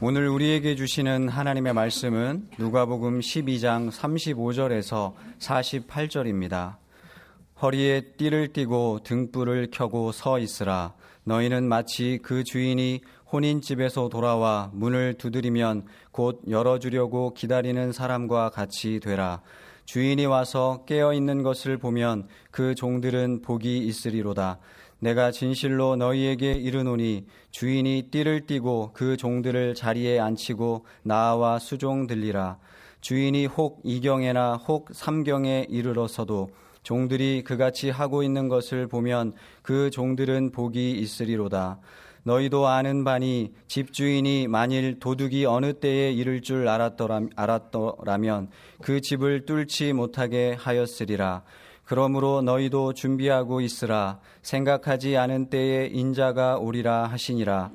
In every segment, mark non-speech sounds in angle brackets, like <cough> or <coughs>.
오늘 우리에게 주시는 하나님의 말씀은 누가복음 12장 35절에서 48절입니다. 허리에 띠를 띠고 등불을 켜고 서 있으라. 너희는 마치 그 주인이 혼인집에서 돌아와 문을 두드리면 곧 열어주려고 기다리는 사람과 같이 되라. 주인이 와서 깨어 있는 것을 보면 그 종들은 복이 있으리로다. 내가 진실로 너희에게 이르노니 주인이 띠를 띠고 그 종들을 자리에 앉히고 나와 수종 들리라. 주인이 혹 이경에나 혹 삼경에 이르러서도 종들이 그같이 하고 있는 것을 보면 그 종들은 복이 있으리로다. 너희도 아는 바니 집주인이 만일 도둑이 어느 때에 이를 줄 알았더라면 그 집을 뚫지 못하게 하였으리라. 그러므로 너희도 준비하고 있으라. 생각하지 않은 때에 인자가 오리라 하시니라.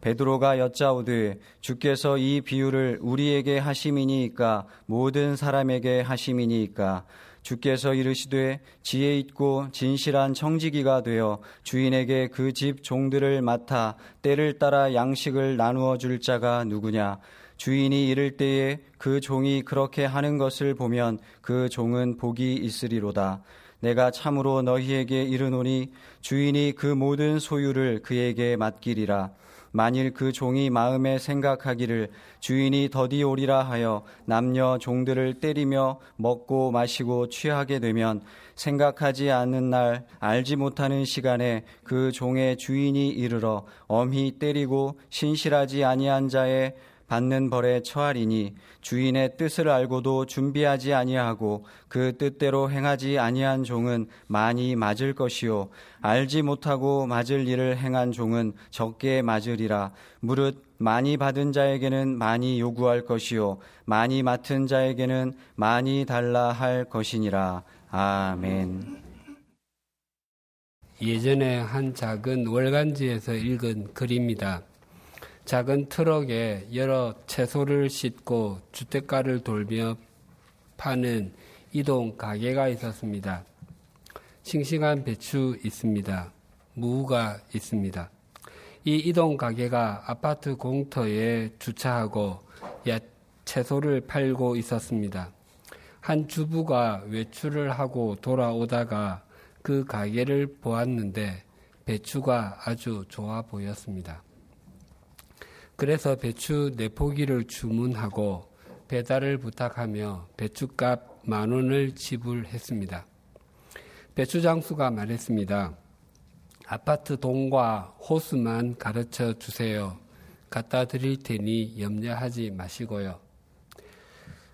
베드로가 여짜오되 주께서 이 비유를 우리에게 하심이니까 모든 사람에게 하심이니까. 주께서 이르시되 지혜 있고 진실한 청지기가 되어 주인에게 그 집 종들을 맡아 때를 따라 양식을 나누어 줄 자가 누구냐 주인이 이를 때에 그 종이 그렇게 하는 것을 보면 그 종은 복이 있으리로다. 내가 참으로 너희에게 이르노니 주인이 그 모든 소유를 그에게 맡기리라. 만일 그 종이 마음에 생각하기를 주인이 더디 오리라 하여 남녀 종들을 때리며 먹고 마시고 취하게 되면 생각하지 않는 날 알지 못하는 시간에 그 종의 주인이 이르러 엄히 때리고 신실하지 아니한 자의 받는 벌에 처하리니 주인의 뜻을 알고도 준비하지 아니하고 그 뜻대로 행하지 아니한 종은 많이 맞을 것이요 알지 못하고 맞을 일을 행한 종은 적게 맞으리라 무릇 많이 받은 자에게는 많이 요구할 것이요 많이 맡은 자에게는 많이 달라 할 것이니라 아멘. 예전에 한 작은 월간지에서 읽은 글입니다. 작은 트럭에 여러 채소를 싣고 주택가를 돌며 파는 이동 가게가 있었습니다. 싱싱한 배추 있습니다. 무가 있습니다. 이 이동 가게가 아파트 공터에 주차하고 채소를 팔고 있었습니다. 한 주부가 외출을 하고 돌아오다가 그 가게를 보았는데 배추가 아주 좋아 보였습니다. 그래서 배추 네 포기를 주문하고 배달을 부탁하며 배추값 만 원을 지불했습니다. 배추 장수가 말했습니다. 아파트 동과 호수만 가르쳐 주세요. 갖다 드릴 테니 염려하지 마시고요.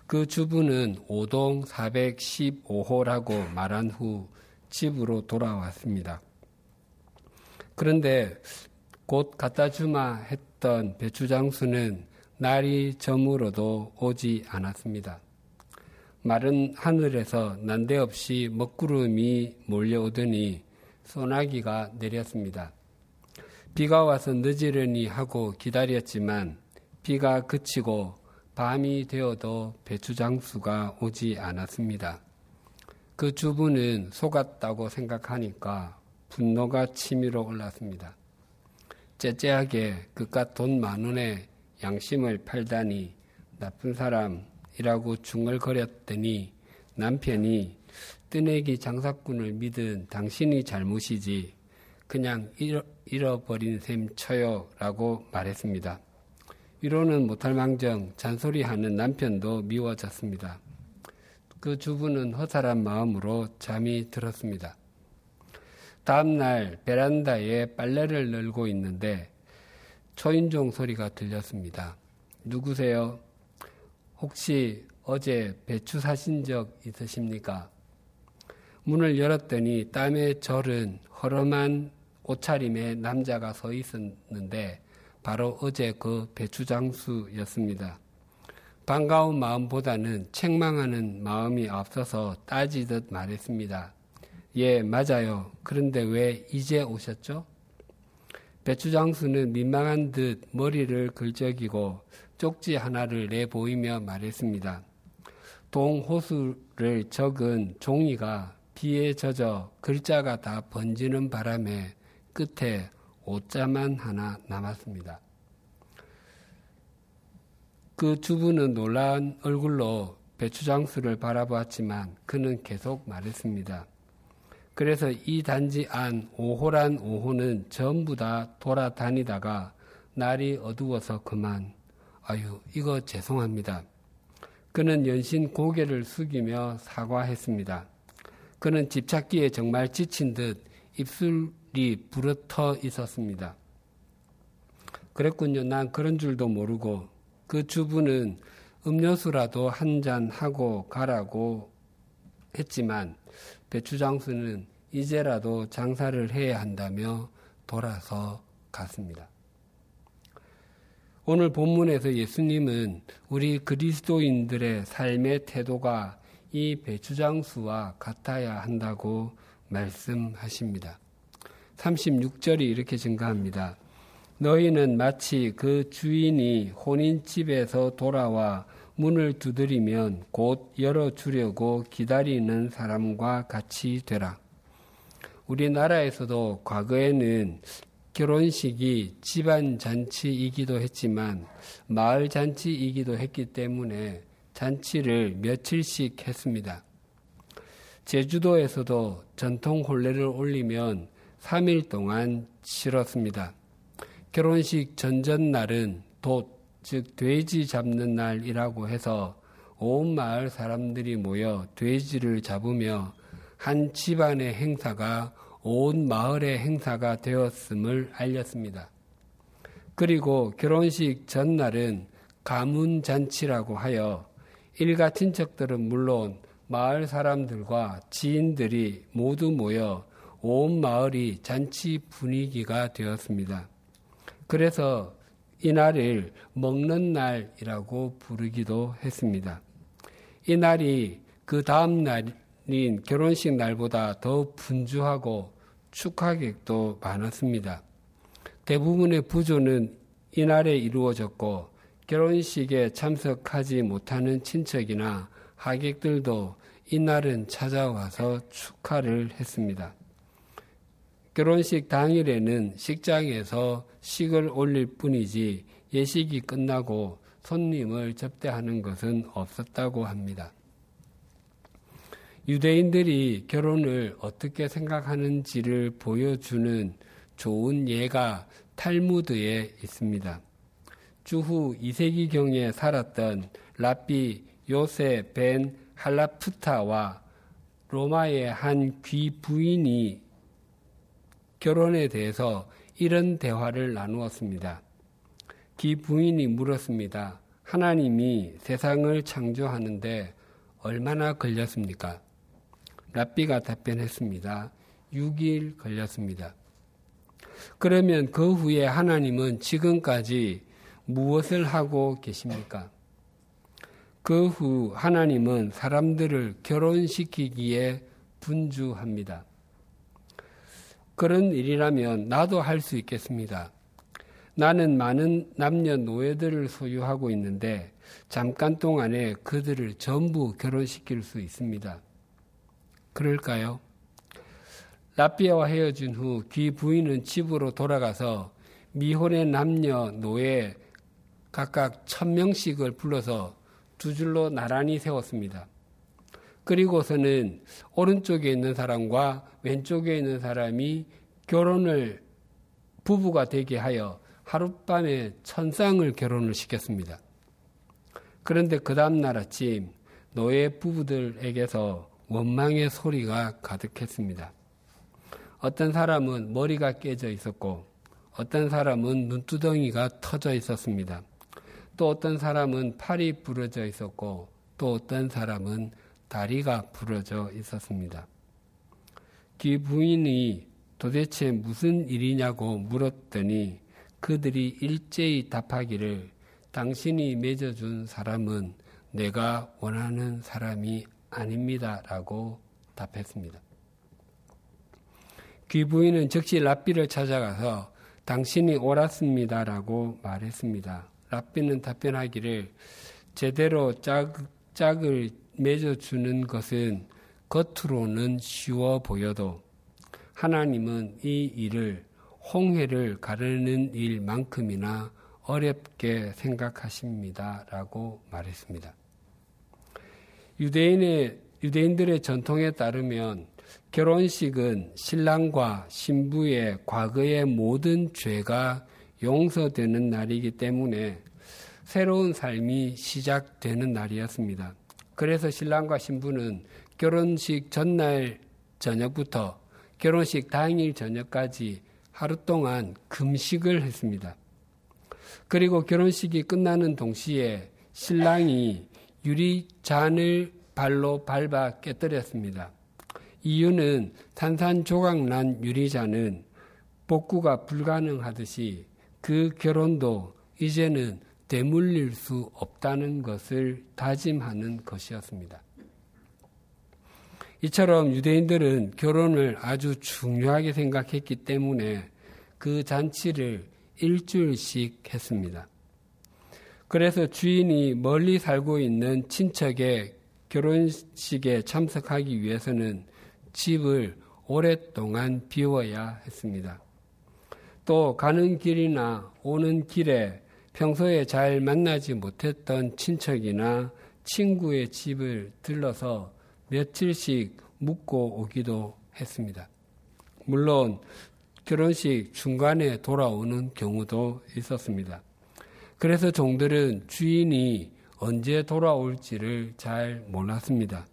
그 주부는 5동 415호라고 말한 후 집으로 돌아왔습니다. 그런데 곧 갖다 주마 했던 배추장수는 날이 저물어도 오지 않았습니다. 마른 하늘에서 난데없이 먹구름이 몰려오더니 소나기가 내렸습니다. 비가 와서 늦으려니 하고 기다렸지만 비가 그치고 밤이 되어도 배추장수가 오지 않았습니다. 그 주부는 속았다고 생각하니까 분노가 치밀어 올랐습니다. 째째하게 그깟 돈 만 원에 양심을 팔다니 나쁜 사람이라고 중얼거렸더니 남편이 뜨내기 장사꾼을 믿은 당신이 잘못이지 그냥 잃어, 버린 셈 쳐요 라고 말했습니다. 위로는 못할 망정 잔소리하는 남편도 미워졌습니다. 그 주부는 허탈한 마음으로 잠이 들었습니다. 다음날 베란다에 빨래를 널고 있는데 초인종 소리가 들렸습니다. 누구세요? 혹시 어제 배추 사신 적 있으십니까? 문을 열었더니 땀에 절은 허름한 옷차림의 남자가 서 있었는데 바로 어제 그 배추 장수였습니다. 반가운 마음보다는 책망하는 마음이 앞서서 따지듯 말했습니다. 예, 맞아요. 그런데 왜 이제 오셨죠? 배추장수는 민망한 듯 머리를 긁적이고 쪽지 하나를 내보이며 말했습니다. 동호수를 적은 종이가 비에 젖어 글자가 다 번지는 바람에 끝에 오자만 하나 남았습니다. 그 주부는 놀란 얼굴로 배추장수를 바라보았지만 그는 계속 말했습니다. 그래서 이 단지 안 5호란 5호는 전부 다 돌아다니다가 날이 어두워서 그만 아유 이거 죄송합니다. 그는 연신 고개를 숙이며 사과했습니다. 그는 집 찾기에 정말 지친 듯 입술이 부르터 있었습니다. 그랬군요. 난 그런 줄도 모르고 그 주부는 음료수라도 한 잔 하고 가라고 했지만 배추장수는 이제라도 장사를 해야 한다며 돌아서 갔습니다. 오늘 본문에서 예수님은 우리 그리스도인들의 삶의 태도가 이 배추장수와 같아야 한다고 말씀하십니다. 36절이 이렇게 증가합니다. 너희는 마치 그 주인이 혼인집에서 돌아와 문을 두드리면 곧 열어주려고 기다리는 사람과 같이 되라. 우리나라에서도 과거에는 결혼식이 집안 잔치이기도 했지만 마을 잔치이기도 했기 때문에 잔치를 며칠씩 했습니다. 제주도에서도 전통 혼례를 올리면 3일 동안 치렀습니다. 결혼식 전전날은 돛, 즉 돼지 잡는 날이라고 해서 온 마을 사람들이 모여 돼지를 잡으며 한 집안의 행사가 온 마을의 행사가 되었음을 알렸습니다. 그리고 결혼식 전날은 가문 잔치라고 하여 일가 친척들은 물론 마을 사람들과 지인들이 모두 모여 온 마을이 잔치 분위기가 되었습니다. 그래서 이날을 먹는 날이라고 부르기도 했습니다. 이 날이 그 다음 날인 결혼식 날보다 더 분주하고 축하객도 많았습니다. 대부분의 부조는 이날에 이루어졌고 결혼식에 참석하지 못하는 친척이나 하객들도 이날은 찾아와서 축하를 했습니다. 결혼식 당일에는 식장에서 식을 올릴 뿐이지 예식이 끝나고 손님을 접대하는 것은 없었다고 합니다. 유대인들이 결혼을 어떻게 생각하는지를 보여주는 좋은 예가 탈무드에 있습니다. 주후 2세기경에 살았던 라비 요세 벤 할라프타와 로마의 한 귀 부인이 결혼에 대해서 이런 대화를 나누었습니다. 귀 부인이 물었습니다. 하나님이 세상을 창조하는데 얼마나 걸렸습니까? 랍비가 답변했습니다. 6일 걸렸습니다. 그러면 그 후에 하나님은 지금까지 무엇을 하고 계십니까? 그 후 하나님은 사람들을 결혼시키기에 분주합니다. 그런 일이라면 나도 할 수 있겠습니다. 나는 많은 남녀 노예들을 소유하고 있는데 잠깐 동안에 그들을 전부 결혼시킬 수 있습니다. 그럴까요? 라비아와 헤어진 후 귀 부인은 집으로 돌아가서 미혼의 남녀 노예 각각 천 명씩을 불러서 두 줄로 나란히 세웠습니다. 그리고서는 오른쪽에 있는 사람과 왼쪽에 있는 사람이 결혼을 부부가 되게 하여 하룻밤에 천상을 결혼을 시켰습니다. 그런데 그 다음날 아침 노예 부부들에게서 원망의 소리가 가득했습니다. 어떤 사람은 머리가 깨져 있었고, 어떤 사람은 눈두덩이가 터져 있었습니다. 또 어떤 사람은 팔이 부러져 있었고, 또 어떤 사람은 다리가 부러져 있었습니다. 귀 부인이 도대체 무슨 일이냐고 물었더니 그들이 일제히 답하기를 당신이 맺어준 사람은 내가 원하는 사람이 아닙니다. 라고 답했습니다. 귀부인은 즉시 랍비를 찾아가서 당신이 옳았습니다. 라고 말했습니다. 랍비는 답변하기를 제대로 짝, 짝을 맺어주는 것은 겉으로는 쉬워 보여도 하나님은 이 일을 홍해를 가르는 일만큼이나 어렵게 생각하십니다. 라고 말했습니다. 유대인의, 유대인들의 전통에 따르면 결혼식은 신랑과 신부의 과거의 모든 죄가 용서되는 날이기 때문에 새로운 삶이 시작되는 날이었습니다. 그래서 신랑과 신부는 결혼식 전날 저녁부터 결혼식 당일 저녁까지 하루 동안 금식을 했습니다. 그리고 결혼식이 끝나는 동시에 신랑이 유리잔을 발로 밟아 깨뜨렸습니다. 이유는 탄산조각 난 유리잔은 복구가 불가능하듯이 그 결혼도 이제는 되물릴 수 없다는 것을 다짐하는 것이었습니다. 이처럼 유대인들은 결혼을 아주 중요하게 생각했기 때문에 그 잔치를 일주일씩 했습니다. 그래서 주인이 멀리 살고 있는 친척의 결혼식에 참석하기 위해서는 집을 오랫동안 비워야 했습니다. 또 가는 길이나 오는 길에 평소에 잘 만나지 못했던 친척이나 친구의 집을 들러서 며칠씩 묵고 오기도 했습니다. 물론 결혼식 중간에 돌아오는 경우도 있었습니다. 그래서 종들은 주인이 언제 돌아올지를 잘 몰랐습니다.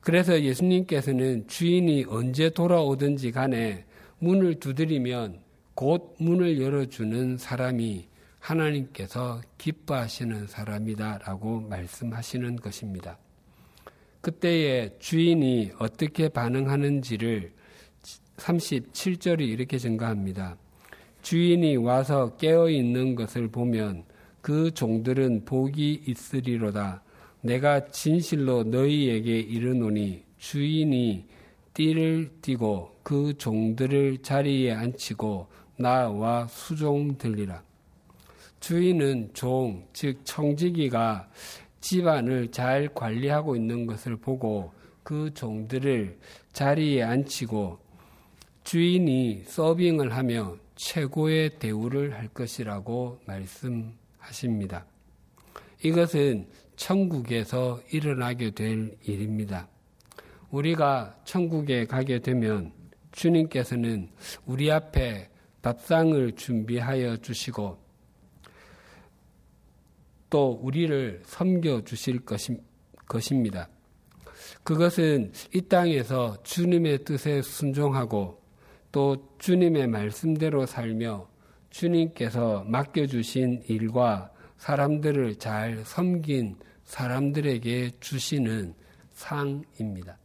그래서 예수님께서는 주인이 언제 돌아오든지 간에 문을 두드리면 곧 문을 열어주는 사람이 하나님께서 기뻐하시는 사람이다라고 말씀하시는 것입니다. 그때의 주인이 어떻게 반응하는지를 37절이 이렇게 증가합니다. 주인이 와서 깨어 있는 것을 보면 그 종들은 복이 있으리로다. 내가 진실로 너희에게 이르노니 주인이 띠를 띠고 그 종들을 자리에 앉히고 나와 수종 들리라. 주인은 종, 즉 청지기가 집안을 잘 관리하고 있는 것을 보고 그 종들을 자리에 앉히고 주인이 서빙을 하며 최고의 대우를 할 것이라고 말씀하십니다. 이것은 천국에서 일어나게 될 일입니다. 우리가 천국에 가게 되면 주님께서는 우리 앞에 밥상을 준비하여 주시고 또 우리를 섬겨 주실 것입니다. 그것은 이 땅에서 주님의 뜻에 순종하고 또 주님의 말씀대로 살며 주님께서 맡겨주신 일과 사람들을 잘 섬긴 사람들에게 주시는 상입니다.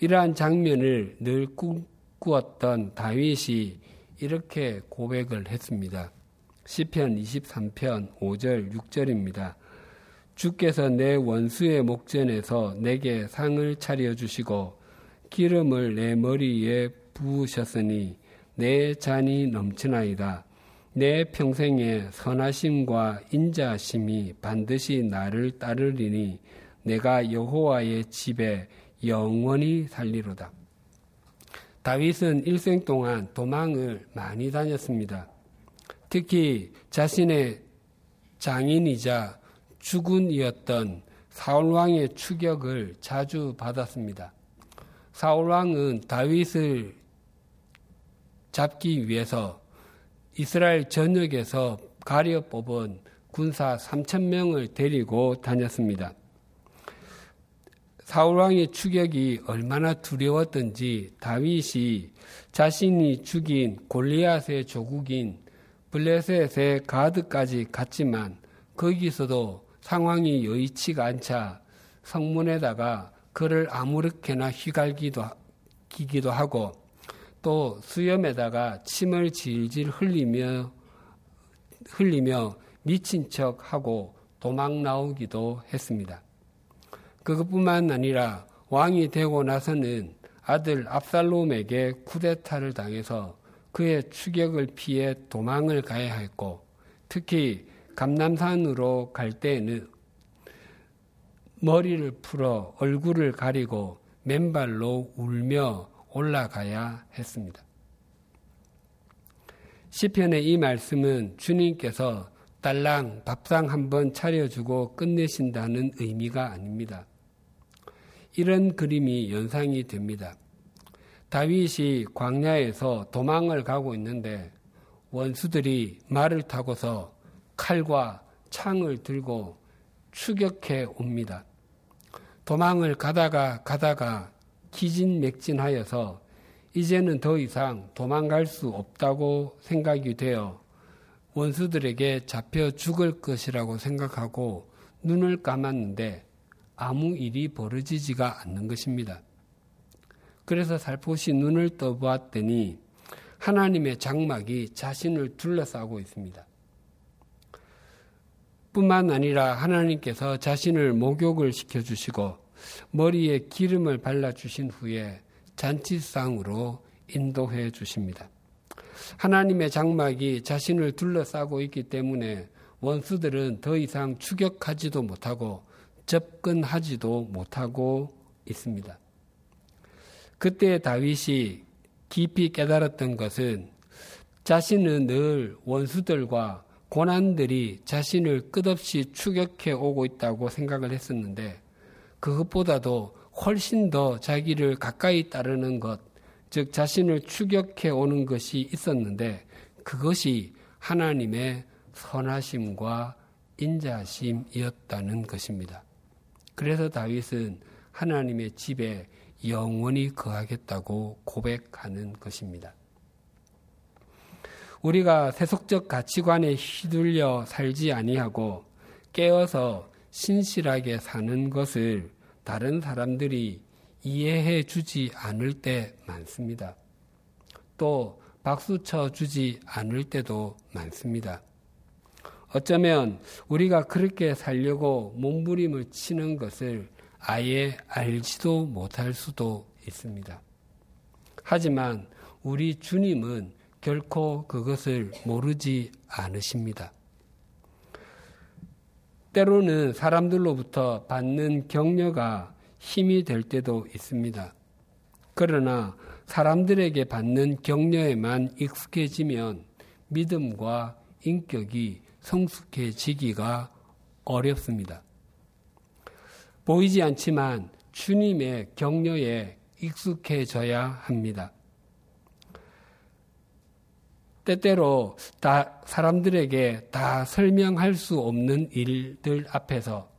이러한 장면을 늘 꿈꾸었던 다윗이 이렇게 고백을 했습니다. 시편 23편 5절 6절입니다. 주께서 내 원수의 목전에서 내게 상을 차려 주시고 기름을 내 머리에 부으셨으니 내 잔이 넘치나이다. 내 평생의 선하심과 인자심이 반드시 나를 따르리니 내가 여호와의 집에 영원히 살리로다. 다윗은 일생 동안 도망을 많이 다녔습니다. 특히 자신의 장인이자 주군이었던 사울왕의 추격을 자주 받았습니다. 사울왕은 다윗을 잡기 위해서 이스라엘 전역에서 가려 뽑은 군사 3천 명을 데리고 다녔습니다. 사울왕의 추격이 얼마나 두려웠던지 다윗이 자신이 죽인 골리앗의 조국인 블레셋의 가드까지 갔지만 거기서도 상황이 여의치가 않자 성문에다가 그를 아무렇게나 휘갈기도 기기도 하고 또 수염에다가 침을 질질 흘리며 흘리며 미친 척하고 도망 나오기도 했습니다. 그것뿐만 아니라 왕이 되고 나서는 아들 압살롬에게 쿠데타를 당해서 그의 추격을 피해 도망을 가야 했고 특히 감남산으로 갈 때에는 머리를 풀어 얼굴을 가리고 맨발로 울며 올라가야 했습니다. 시편의 이 말씀은 주님께서 딸랑 밥상 한번 차려주고 끝내신다는 의미가 아닙니다. 이런 그림이 연상이 됩니다. 다윗이 광야에서 도망을 가고 있는데 원수들이 말을 타고서 칼과 창을 들고 추격해 옵니다. 도망을 가다가 가다가 기진맥진하여서 이제는 더 이상 도망갈 수 없다고 생각이 되어 원수들에게 잡혀 죽을 것이라고 생각하고 눈을 감았는데 아무 일이 벌어지지가 않는 것입니다. 그래서 살포시 눈을 떠보았더니 하나님의 장막이 자신을 둘러싸고 있습니다. 뿐만 아니라 하나님께서 자신을 목욕을 시켜주시고 머리에 기름을 발라주신 후에 잔치상으로 인도해 주십니다. 하나님의 장막이 자신을 둘러싸고 있기 때문에 원수들은 더 이상 추격하지도 못하고 접근하지도 못하고 있습니다. 그때 다윗이 깊이 깨달았던 것은 자신은 늘 원수들과 고난들이 자신을 끝없이 추격해 오고 있다고 생각을 했었는데 그것보다도 훨씬 더 자기를 가까이 따르는 것, 즉 자신을 추격해 오는 것이 있었는데 그것이 하나님의 선하심과 인자심이었다는 것입니다. 그래서 다윗은 하나님의 집에 영원히 거하겠다고 고백하는 것입니다. 우리가 세속적 가치관에 휘둘려 살지 아니하고 깨어서 신실하게 사는 것을 다른 사람들이 이해해 주지 않을 때 많습니다. 또 박수 쳐 주지 않을 때도 많습니다. 어쩌면 우리가 그렇게 살려고 몸부림을 치는 것을 아예 알지도 못할 수도 있습니다. 하지만 우리 주님은 결코 그것을 모르지 않으십니다. 때로는 사람들로부터 받는 격려가 힘이 될 때도 있습니다. 그러나 사람들에게 받는 격려에만 익숙해지면 믿음과 인격이 성숙해지기가 어렵습니다. 보이지 않지만 주님의 격려에 익숙해져야 합니다. 때때로 다 사람들에게 다 설명할 수 없는 일들 앞에서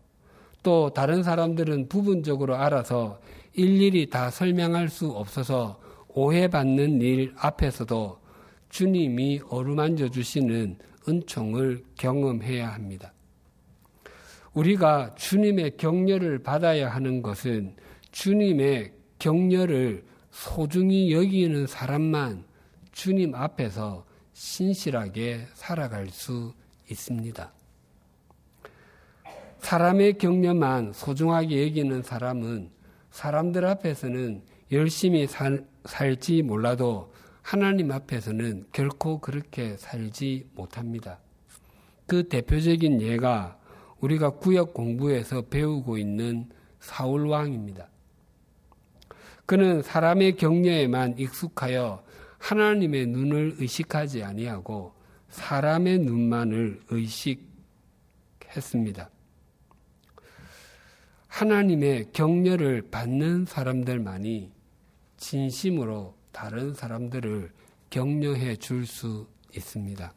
또 다른 사람들은 부분적으로 알아서 일일이 다 설명할 수 없어서 오해받는 일 앞에서도 주님이 어루만져 주시는 은총을 경험해야 합니다. 우리가 주님의 격려를 받아야 하는 것은 주님의 격려를 소중히 여기는 사람만 주님 앞에서 신실하게 살아갈 수 있습니다. 사람의 격려만 소중하게 여기는 사람은 사람들 앞에서는 열심히 살, 살지 몰라도 하나님 앞에서는 결코 그렇게 살지 못합니다. 그 대표적인 예가 우리가 구역 공부에서 배우고 있는 사울 왕입니다. 그는 사람의 격려에만 익숙하여 하나님의 눈을 의식하지 아니하고 사람의 눈만을 의식했습니다. 하나님의 격려를 받는 사람들만이 진심으로 다른 사람들을 격려해 줄 수 있습니다.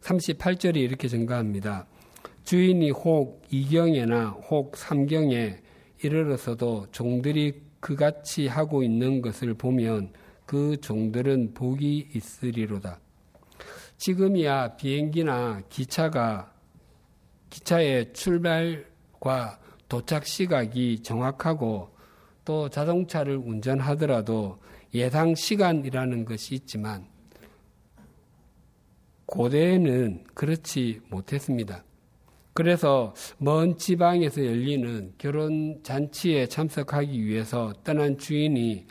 38절이 이렇게 증가합니다. 주인이 혹 이경에나 혹 삼경에 이르러서도 종들이 그같이 하고 있는 것을 보면 그 종들은 복이 있으리로다. 지금이야 비행기나 기차가 기차의 출발과 도착 시각이 정확하고 또 자동차를 운전하더라도 예상 시간이라는 것이 있지만 고대에는 그렇지 못했습니다. 그래서 먼 지방에서 열리는 결혼 잔치에 참석하기 위해서 떠난 주인이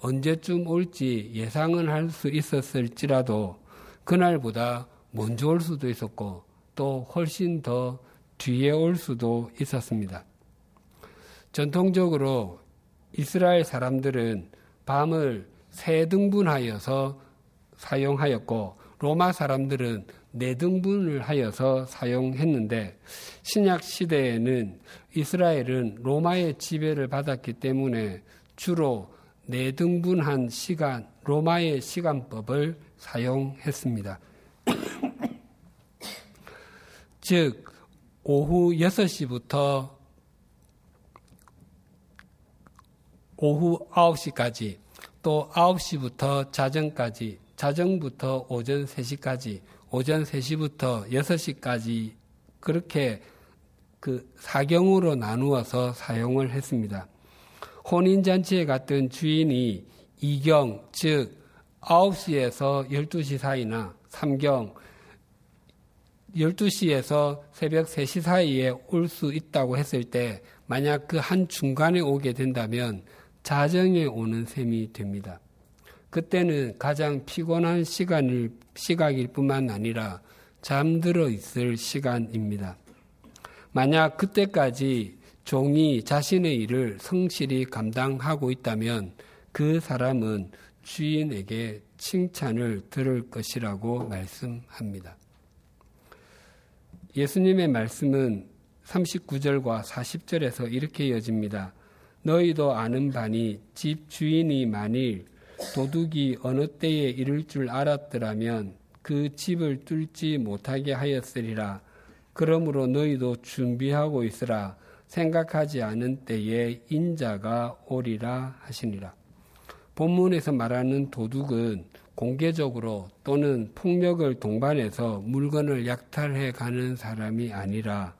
언제쯤 올지 예상은 할 수 있었을지라도 그날보다 먼저 올 수도 있었고 또 훨씬 더 뒤에 올 수도 있었습니다. 전통적으로 이스라엘 사람들은 밤을 세 등분하여서 사용하였고 로마 사람들은 네등분을 하여서 사용했는데 신약 시대에는 이스라엘은 로마의 지배를 받았기 때문에 주로 네등분한 시간 로마의 시간법을 사용했습니다. <coughs> 즉 오후 6시부터 오후 9시까지 또 9시부터 자정까지 자정부터 오전 3시까지 오전 3시부터 6시까지 그렇게 그 사경으로 나누어서 사용을 했습니다. 혼인잔치에 갔던 주인이 2경, 즉 9시에서 12시 사이나 3경, 12시에서 새벽 3시 사이에 올 수 있다고 했을 때 만약 그 한 중간에 오게 된다면 자정에 오는 셈이 됩니다. 그때는 가장 피곤한 시간일, 시각일 뿐만 아니라 잠들어 있을 시간입니다. 만약 그때까지 종이 자신의 일을 성실히 감당하고 있다면 그 사람은 주인에게 칭찬을 들을 것이라고 말씀합니다. 예수님의 말씀은 39절과 40절에서 이렇게 이어집니다. 너희도 아는 바니 집 주인이 만일 도둑이 어느 때에 이를 줄 알았더라면 그 집을 뚫지 못하게 하였으리라. 그러므로 너희도 준비하고 있으라. 생각하지 않은 때에 인자가 오리라 하시니라. 본문에서 말하는 도둑은 공개적으로 또는 폭력을 동반해서 물건을 약탈해 가는 사람이 아니라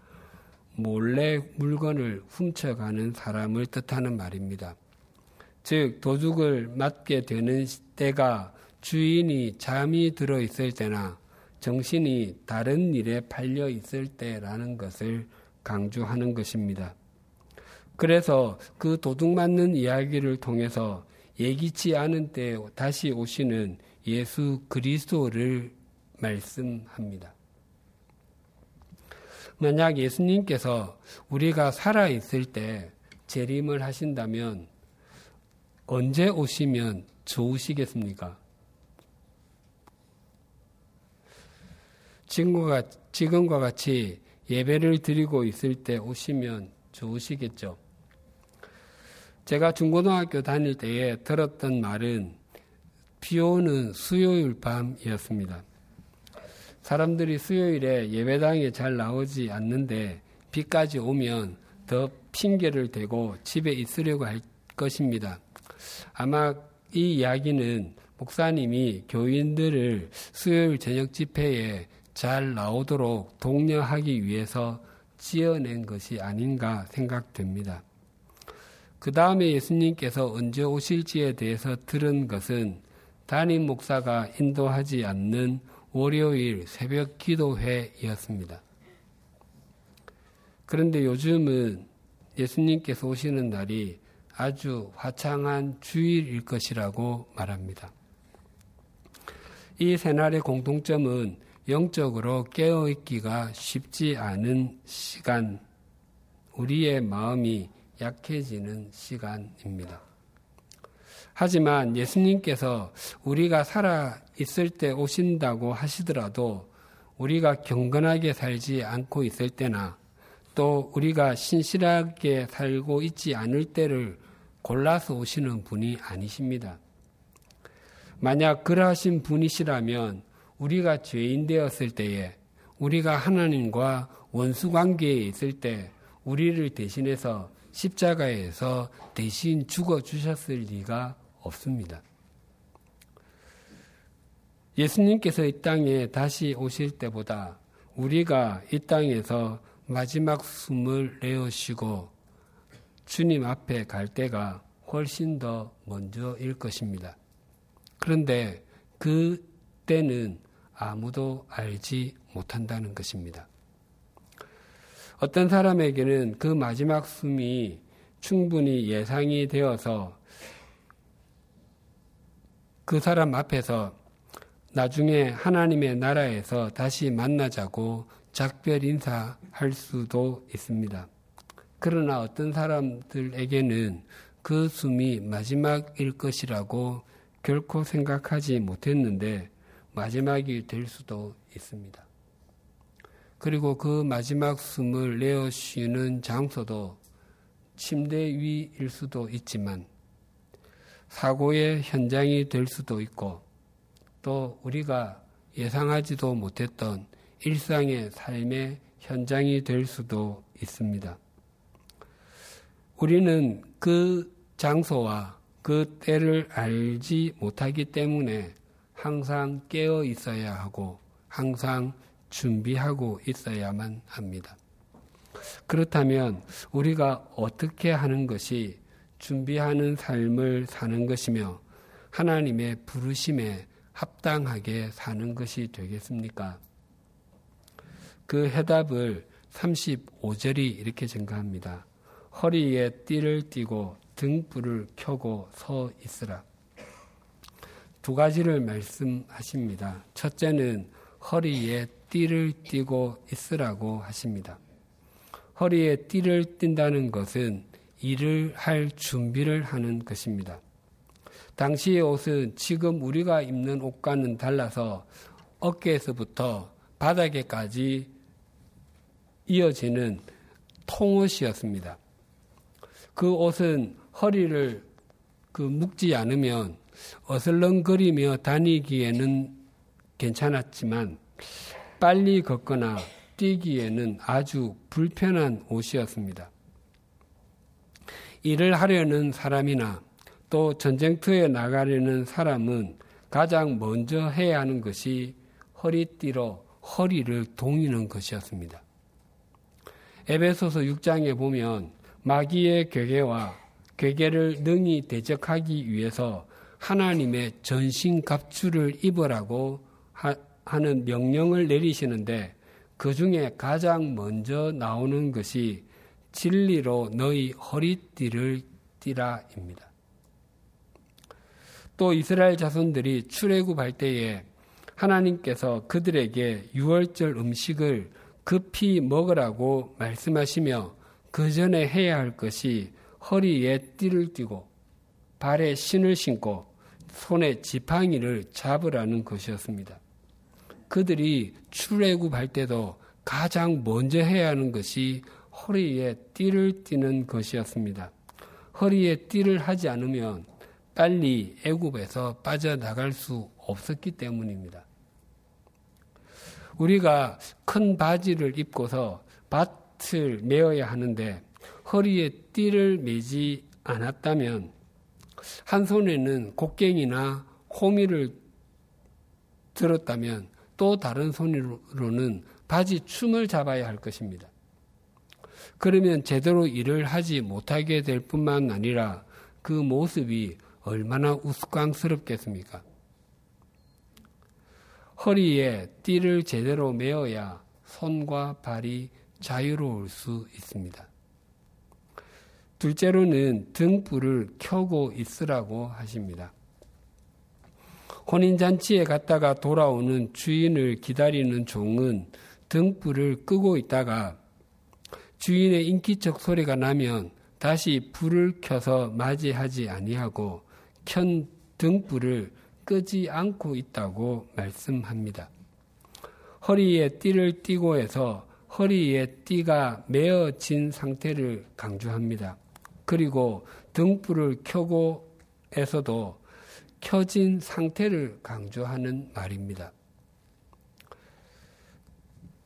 몰래 물건을 훔쳐가는 사람을 뜻하는 말입니다. 즉, 도둑을 맞게 되는 때가 주인이 잠이 들어 있을 때나 정신이 다른 일에 팔려 있을 때라는 것을 강조하는 것입니다. 그래서 그 도둑 맞는 이야기를 통해서 예기치 않은 때 다시 오시는 예수 그리스도를 말씀합니다. 만약 예수님께서 우리가 살아있을 때 재림을 하신다면 언제 오시면 좋으시겠습니까? 지금과, 지금과 같이 예배를 드리고 있을 때 오시면 좋으시겠죠. 제가 중고등학교 다닐 때에 들었던 말은 비 오는 수요일 밤이었습니다. 사람들이 수요일에 예배당에 잘 나오지 않는데 비까지 오면 더 핑계를 대고 집에 있으려고 할 것입니다. 아마 이 이야기는 목사님이 교인들을 수요일 저녁 집회에 잘 나오도록 독려하기 위해서 지어낸 것이 아닌가 생각됩니다. 그 다음에 예수님께서 언제 오실지에 대해서 들은 것은 담임 목사가 인도하지 않는 월요일 새벽 기도회였습니다. 그런데 요즘은 예수님께서 오시는 날이 아주 화창한 주일일 것이라고 말합니다. 이 새날의 공통점은 영적으로 깨어있기가 쉽지 않은 시간, 우리의 마음이 약해지는 시간입니다. 하지만 예수님께서 우리가 살아 있을 때 오신다고 하시더라도 우리가 경건하게 살지 않고 있을 때나 또 우리가 신실하게 살고 있지 않을 때를 골라서 오시는 분이 아니십니다. 만약 그러하신 분이시라면 우리가 죄인 되었을 때에 우리가 하나님과 원수 관계에 있을 때 우리를 대신해서 십자가에서 대신 죽어 주셨을 리가 없습니다. 예수님께서 이 땅에 다시 오실 때보다 우리가 이 땅에서 마지막 숨을 내어쉬고 주님 앞에 갈 때가 훨씬 더 먼저일 것입니다. 그런데 그 때는 아무도 알지 못한다는 것입니다. 어떤 사람에게는 그 마지막 숨이 충분히 예상이 되어서 그 사람 앞에서 나중에 하나님의 나라에서 다시 만나자고 작별 인사할 수도 있습니다. 그러나 어떤 사람들에게는 그 숨이 마지막일 것이라고 결코 생각하지 못했는데 마지막이 될 수도 있습니다. 그리고 그 마지막 숨을 내어 쉬는 장소도 침대 위일 수도 있지만 사고의 현장이 될 수도 있고 또 우리가 예상하지도 못했던 일상의 삶의 현장이 될 수도 있습니다. 우리는 그 장소와 그 때를 알지 못하기 때문에 항상 깨어 있어야 하고 항상 준비하고 있어야만 합니다. 그렇다면 우리가 어떻게 하는 것이 준비하는 삶을 사는 것이며 하나님의 부르심에 합당하게 사는 것이 되겠습니까? 그 해답을 35절이 이렇게 증가합니다. 허리에 띠를 띠고 등불을 켜고 서 있으라. 두 가지를 말씀하십니다. 첫째는 허리에 띠를 띠고 있으라고 하십니다. 허리에 띠를 띈다는 것은 일을 할 준비를 하는 것입니다. 당시의 옷은 지금 우리가 입는 옷과는 달라서 어깨에서부터 바닥에까지 이어지는 통옷이었습니다. 그 옷은 허리를 그 묶지 않으면 어슬렁거리며 다니기에는 괜찮았지만 빨리 걷거나 뛰기에는 아주 불편한 옷이었습니다. 일을 하려는 사람이나 또 전쟁터에 나가려는 사람은 가장 먼저 해야 하는 것이 허리띠로 허리를 동이는 것이었습니다. 에베소서 6장에 보면 마귀의 괴계와 괴계를 능히 대적하기 위해서 하나님의 전신 갑주를 입으라고 하 는 명령을 내리시는데 그 중에 가장 먼저 나오는 것이 진리로 너희 허리띠를 띠라입니다. 또 이스라엘 자손들이 출애굽할 때에 하나님께서 그들에게 유월절 음식을 급히 먹으라고 말씀하시며 그 전에 해야 할 것이 허리에 띠를 띠고 발에 신을 신고 손에 지팡이를 잡으라는 것이었습니다. 그들이 출애굽할 때도 가장 먼저 해야 하는 것이 허리에 띠를 띠는 것이었습니다. 허리에 띠를 하지 않으면 빨리 애굽에서 빠져나갈 수 없었기 때문입니다. 우리가 큰 바지를 입고서 밭 을 메어야 하는데 허리에 띠를 매지 않았다면 한 손에는 곡괭이나 호미를 들었다면 또 다른 손으로는 바지 춤을 잡아야 할 것입니다. 그러면 제대로 일을 하지 못하게 될 뿐만 아니라 그 모습이 얼마나 우스꽝스럽겠습니까? 허리에 띠를 제대로 메어야 손과 발이 자유로울 수 있습니다. 둘째로는 등불을 켜고 있으라고 하십니다. 혼인잔치에 갔다가 돌아오는 주인을 기다리는 종은 등불을 끄고 있다가 주인의 인기척 소리가 나면 다시 불을 켜서 맞이하지 아니하고 켠 등불을 끄지 않고 있다고 말씀합니다. 허리에 띠를 띠고 해서 허리에 띠가 메어진 상태를 강조합니다. 그리고 등불을 켜고 에서도 켜진 상태를 강조하는 말입니다.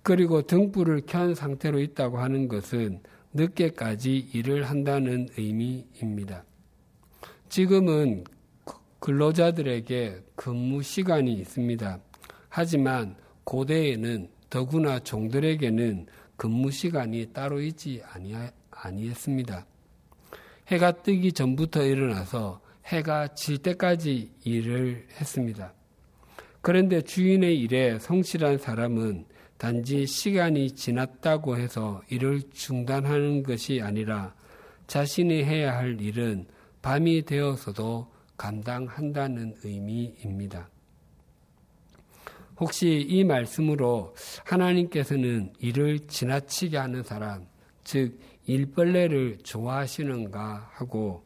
그리고 등불을 켠 상태로 있다고 하는 것은 늦게까지 일을 한다는 의미입니다. 지금은 근로자들에게 근무 시간이 있습니다. 하지만 고대에는 더구나 종들에게는 근무 시간이 따로 있지 아니했습니다. 해가 뜨기 전부터 일어나서 해가 질 때까지 일을 했습니다. 그런데 주인의 일에 성실한 사람은 단지 시간이 지났다고 해서 일을 중단하는 것이 아니라 자신이 해야 할 일은 밤이 되어서도 감당한다는 의미입니다. 혹시 이 말씀으로 하나님께서는 일을 지나치게 하는 사람, 즉, 일벌레를 좋아하시는가 하고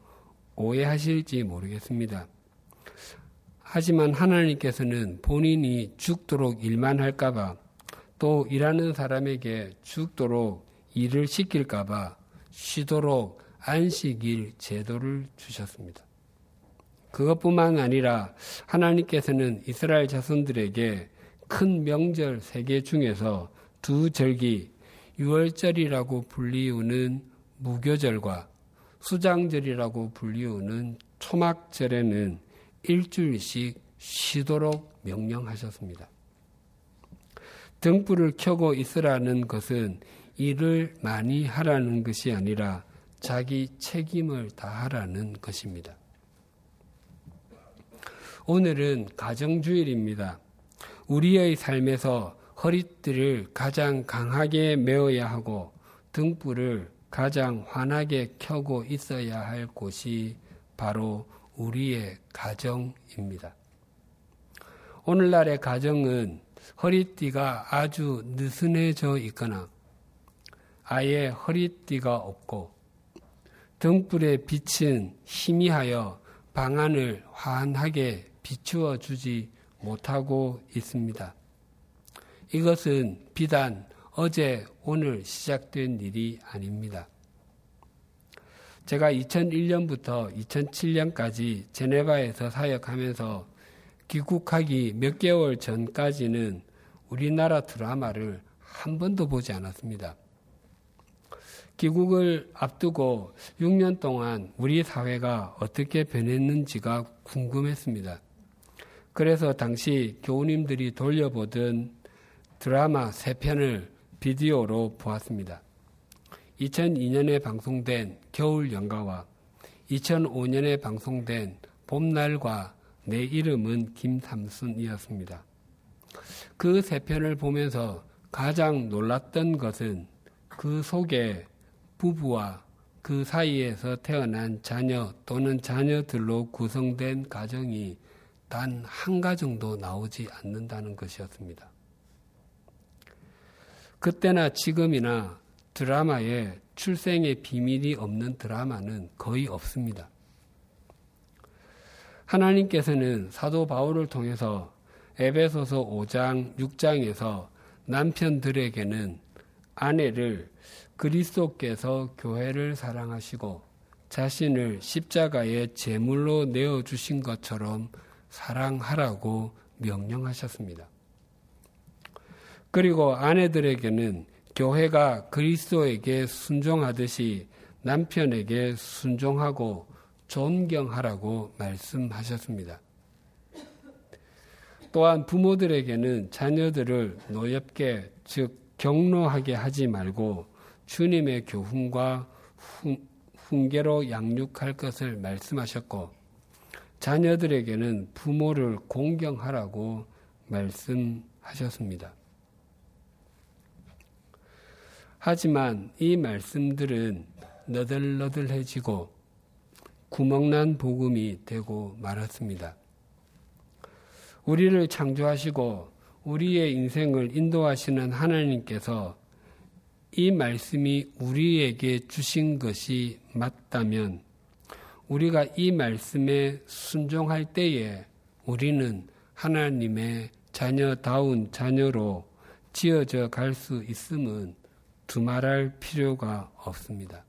오해하실지 모르겠습니다. 하지만 하나님께서는 본인이 죽도록 일만 할까봐 또 일하는 사람에게 죽도록 일을 시킬까봐 쉬도록 안식일 제도를 주셨습니다. 그것뿐만 아니라 하나님께서는 이스라엘 자손들에게 큰 명절 세 개 중에서 두 절기, 유월절이라고 불리우는 무교절과 수장절이라고 불리우는 초막절에는 일주일씩 쉬도록 명령하셨습니다. 등불을 켜고 있으라는 것은 일을 많이 하라는 것이 아니라 자기 책임을 다하라는 것입니다. 오늘은 가정주일입니다. 우리의 삶에서 허리띠를 가장 강하게 메어야 하고 등불을 가장 환하게 켜고 있어야 할 곳이 바로 우리의 가정입니다. 오늘날의 가정은 허리띠가 아주 느슨해져 있거나 아예 허리띠가 없고 등불의 빛은 희미하여 방안을 환하게 비추어 주지 못하고 있습니다. 이것은 비단 어제 오늘 시작된 일이 아닙니다. 제가 2001년부터 2007년까지 제네바에서 사역하면서 귀국하기 몇 개월 전까지는 우리나라 드라마를 한 번도 보지 않았습니다. 귀국을 앞두고 6년 동안 우리 사회가 어떻게 변했는지가 궁금했습니다. 그래서 당시 교우님들이 돌려보던 드라마 세 편을 비디오로 보았습니다. 2002년에 방송된 겨울 연가와 2005년에 방송된 봄날과 내 이름은 김삼순이었습니다. 그 세 편을 보면서 가장 놀랐던 것은 그 속에 부부와 그 사이에서 태어난 자녀 또는 자녀들로 구성된 가정이 단 한 가정도 나오지 않는다는 것이었습니다. 그때나 지금이나 드라마에 출생의 비밀이 없는 드라마는 거의 없습니다. 하나님께서는 사도 바울을 통해서 에베소서 5장, 6장에서 남편들에게는 아내를 그리스도께서 교회를 사랑하시고 자신을 십자가의 제물로 내어 주신 것처럼 사랑하라고 명령하셨습니다. 그리고 아내들에게는 교회가 그리스도에게 순종하듯이 남편에게 순종하고 존경하라고 말씀하셨습니다. 또한 부모들에게는 자녀들을 노엽게 즉 경로하게 하지 말고 주님의 교훈과 훈계로 양육할 것을 말씀하셨고 자녀들에게는 부모를 공경하라고 말씀하셨습니다. 하지만 이 말씀들은 너덜너덜해지고 구멍난 복음이 되고 말았습니다. 우리를 창조하시고 우리의 인생을 인도하시는 하나님께서 이 말씀이 우리에게 주신 것이 맞다면 우리가 이 말씀에 순종할 때에 우리는 하나님의 자녀다운 자녀로 지어져 갈 수 있음은 두말할 필요가 없습니다.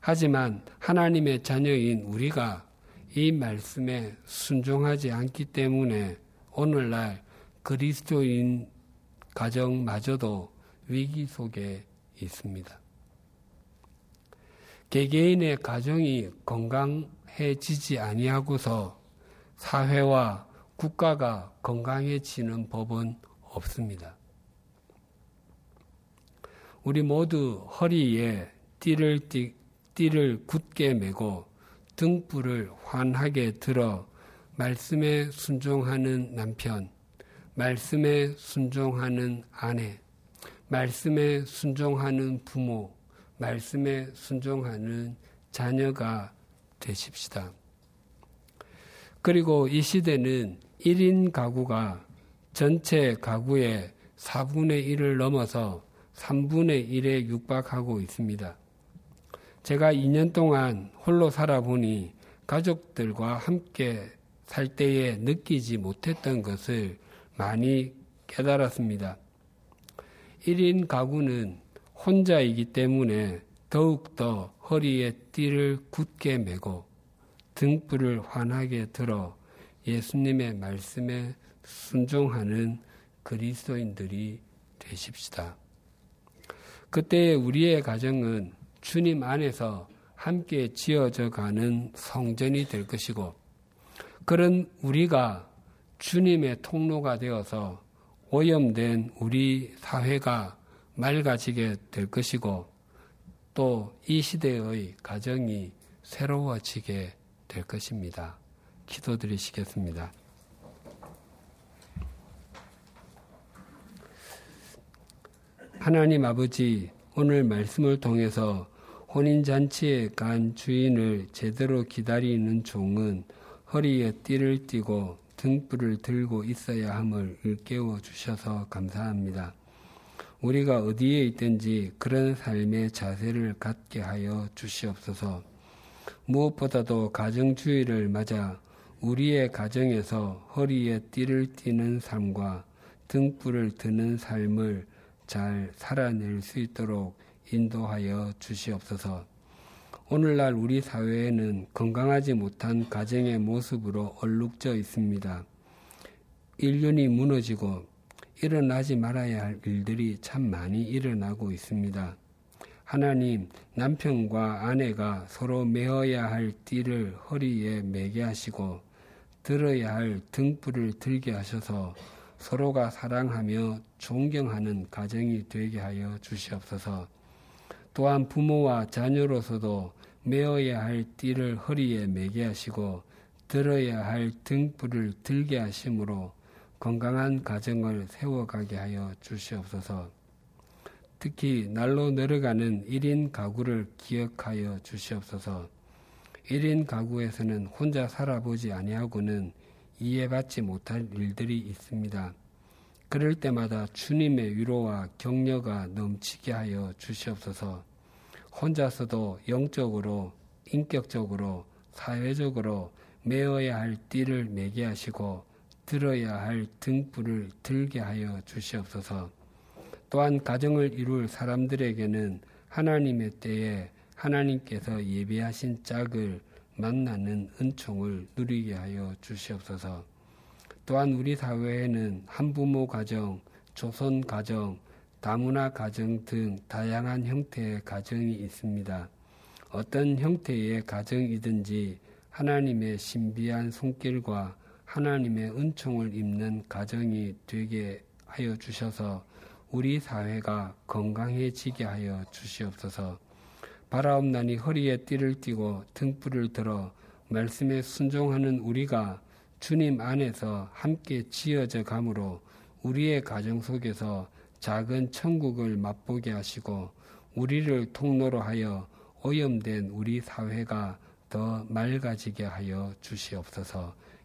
하지만 하나님의 자녀인 우리가 이 말씀에 순종하지 않기 때문에 오늘날 그리스도인 가정마저도 위기 속에 있습니다. 개개인의 가정이 건강해지지 아니하고서 사회와 국가가 건강해지는 법은 없습니다. 우리 모두 허리에 띠를 띠, 띠를 굳게 메고 등불을 환하게 들어 말씀에 순종하는 남편, 말씀에 순종하는 아내, 말씀에 순종하는 부모, 말씀에 순종하는 자녀가 되십시다. 그리고 이 시대는 1인 가구가 전체 가구의 4분의 1을 넘어서 3분의 1에 육박하고 있습니다. 제가 2년 동안 홀로 살아보니 가족들과 함께 살 때에 느끼지 못했던 것을 많이 깨달았습니다. 1인 가구는 혼자이기 때문에 더욱더 허리에 띠를 굳게 메고 등불을 환하게 들어 예수님의 말씀에 순종하는 그리스도인들이 되십시다. 그때 우리의 가정은 주님 안에서 함께 지어져 가는 성전이 될 것이고 그런 우리가 주님의 통로가 되어서 오염된 우리 사회가 맑아지게 될 것이고 또 이 시대의 가정이 새로워지게 될 것입니다. 기도드리시겠습니다. 하나님 아버지, 오늘 말씀을 통해서 혼인잔치에 간 주인을 제대로 기다리는 종은 허리에 띠를 띠고 등불을 들고 있어야 함을 일깨워 주셔서 감사합니다. 우리가 어디에 있든지 그런 삶의 자세를 갖게 하여 주시옵소서. 무엇보다도 가정주의를 맞아 우리의 가정에서 허리에 띠를 띠는 삶과 등불을 드는 삶을 잘 살아낼 수 있도록 인도하여 주시옵소서. 오늘날 우리 사회에는 건강하지 못한 가정의 모습으로 얼룩져 있습니다. 인륜이 무너지고 일어나지 말아야 할 일들이 참 많이 일어나고 있습니다. 하나님, 남편과 아내가 서로 메어야 할 띠를 허리에 매게 하시고 들어야 할 등불을 들게 하셔서 서로가 사랑하며 존경하는 가정이 되게 하여 주시옵소서. 또한 부모와 자녀로서도 메어야 할 띠를 허리에 매게 하시고 들어야 할 등불을 들게 하심으로 건강한 가정을 세워가게 하여 주시옵소서. 특히 날로 늘어가는 1인 가구를 기억하여 주시옵소서. 1인 가구에서는 혼자 살아보지 아니하고는 이해받지 못할 일들이 있습니다. 그럴 때마다 주님의 위로와 격려가 넘치게 하여 주시옵소서. 혼자서도 영적으로, 인격적으로, 사회적으로 메어야 할 띠를 매게 하시고 들어야 할 등불을 들게 하여 주시옵소서. 또한 가정을 이룰 사람들에게는 하나님의 때에 하나님께서 예비하신 짝을 만나는 은총을 누리게 하여 주시옵소서. 또한 우리 사회에는 한부모 가정, 조선 가정, 다문화 가정 등 다양한 형태의 가정이 있습니다. 어떤 형태의 가정이든지 하나님의 신비한 손길과 하나님의 은총을 입는 가정이 되게 하여 주셔서 우리 사회가 건강해지게 하여 주시옵소서. 바라옵나니 허리에 띠를 띠고 등불을 들어 말씀에 순종하는 우리가 주님 안에서 함께 지어져 가므로 우리의 가정 속에서 작은 천국을 맛보게 하시고 우리를 통로로 하여 오염된 우리 사회가 더 맑아지게 하여 주시옵소서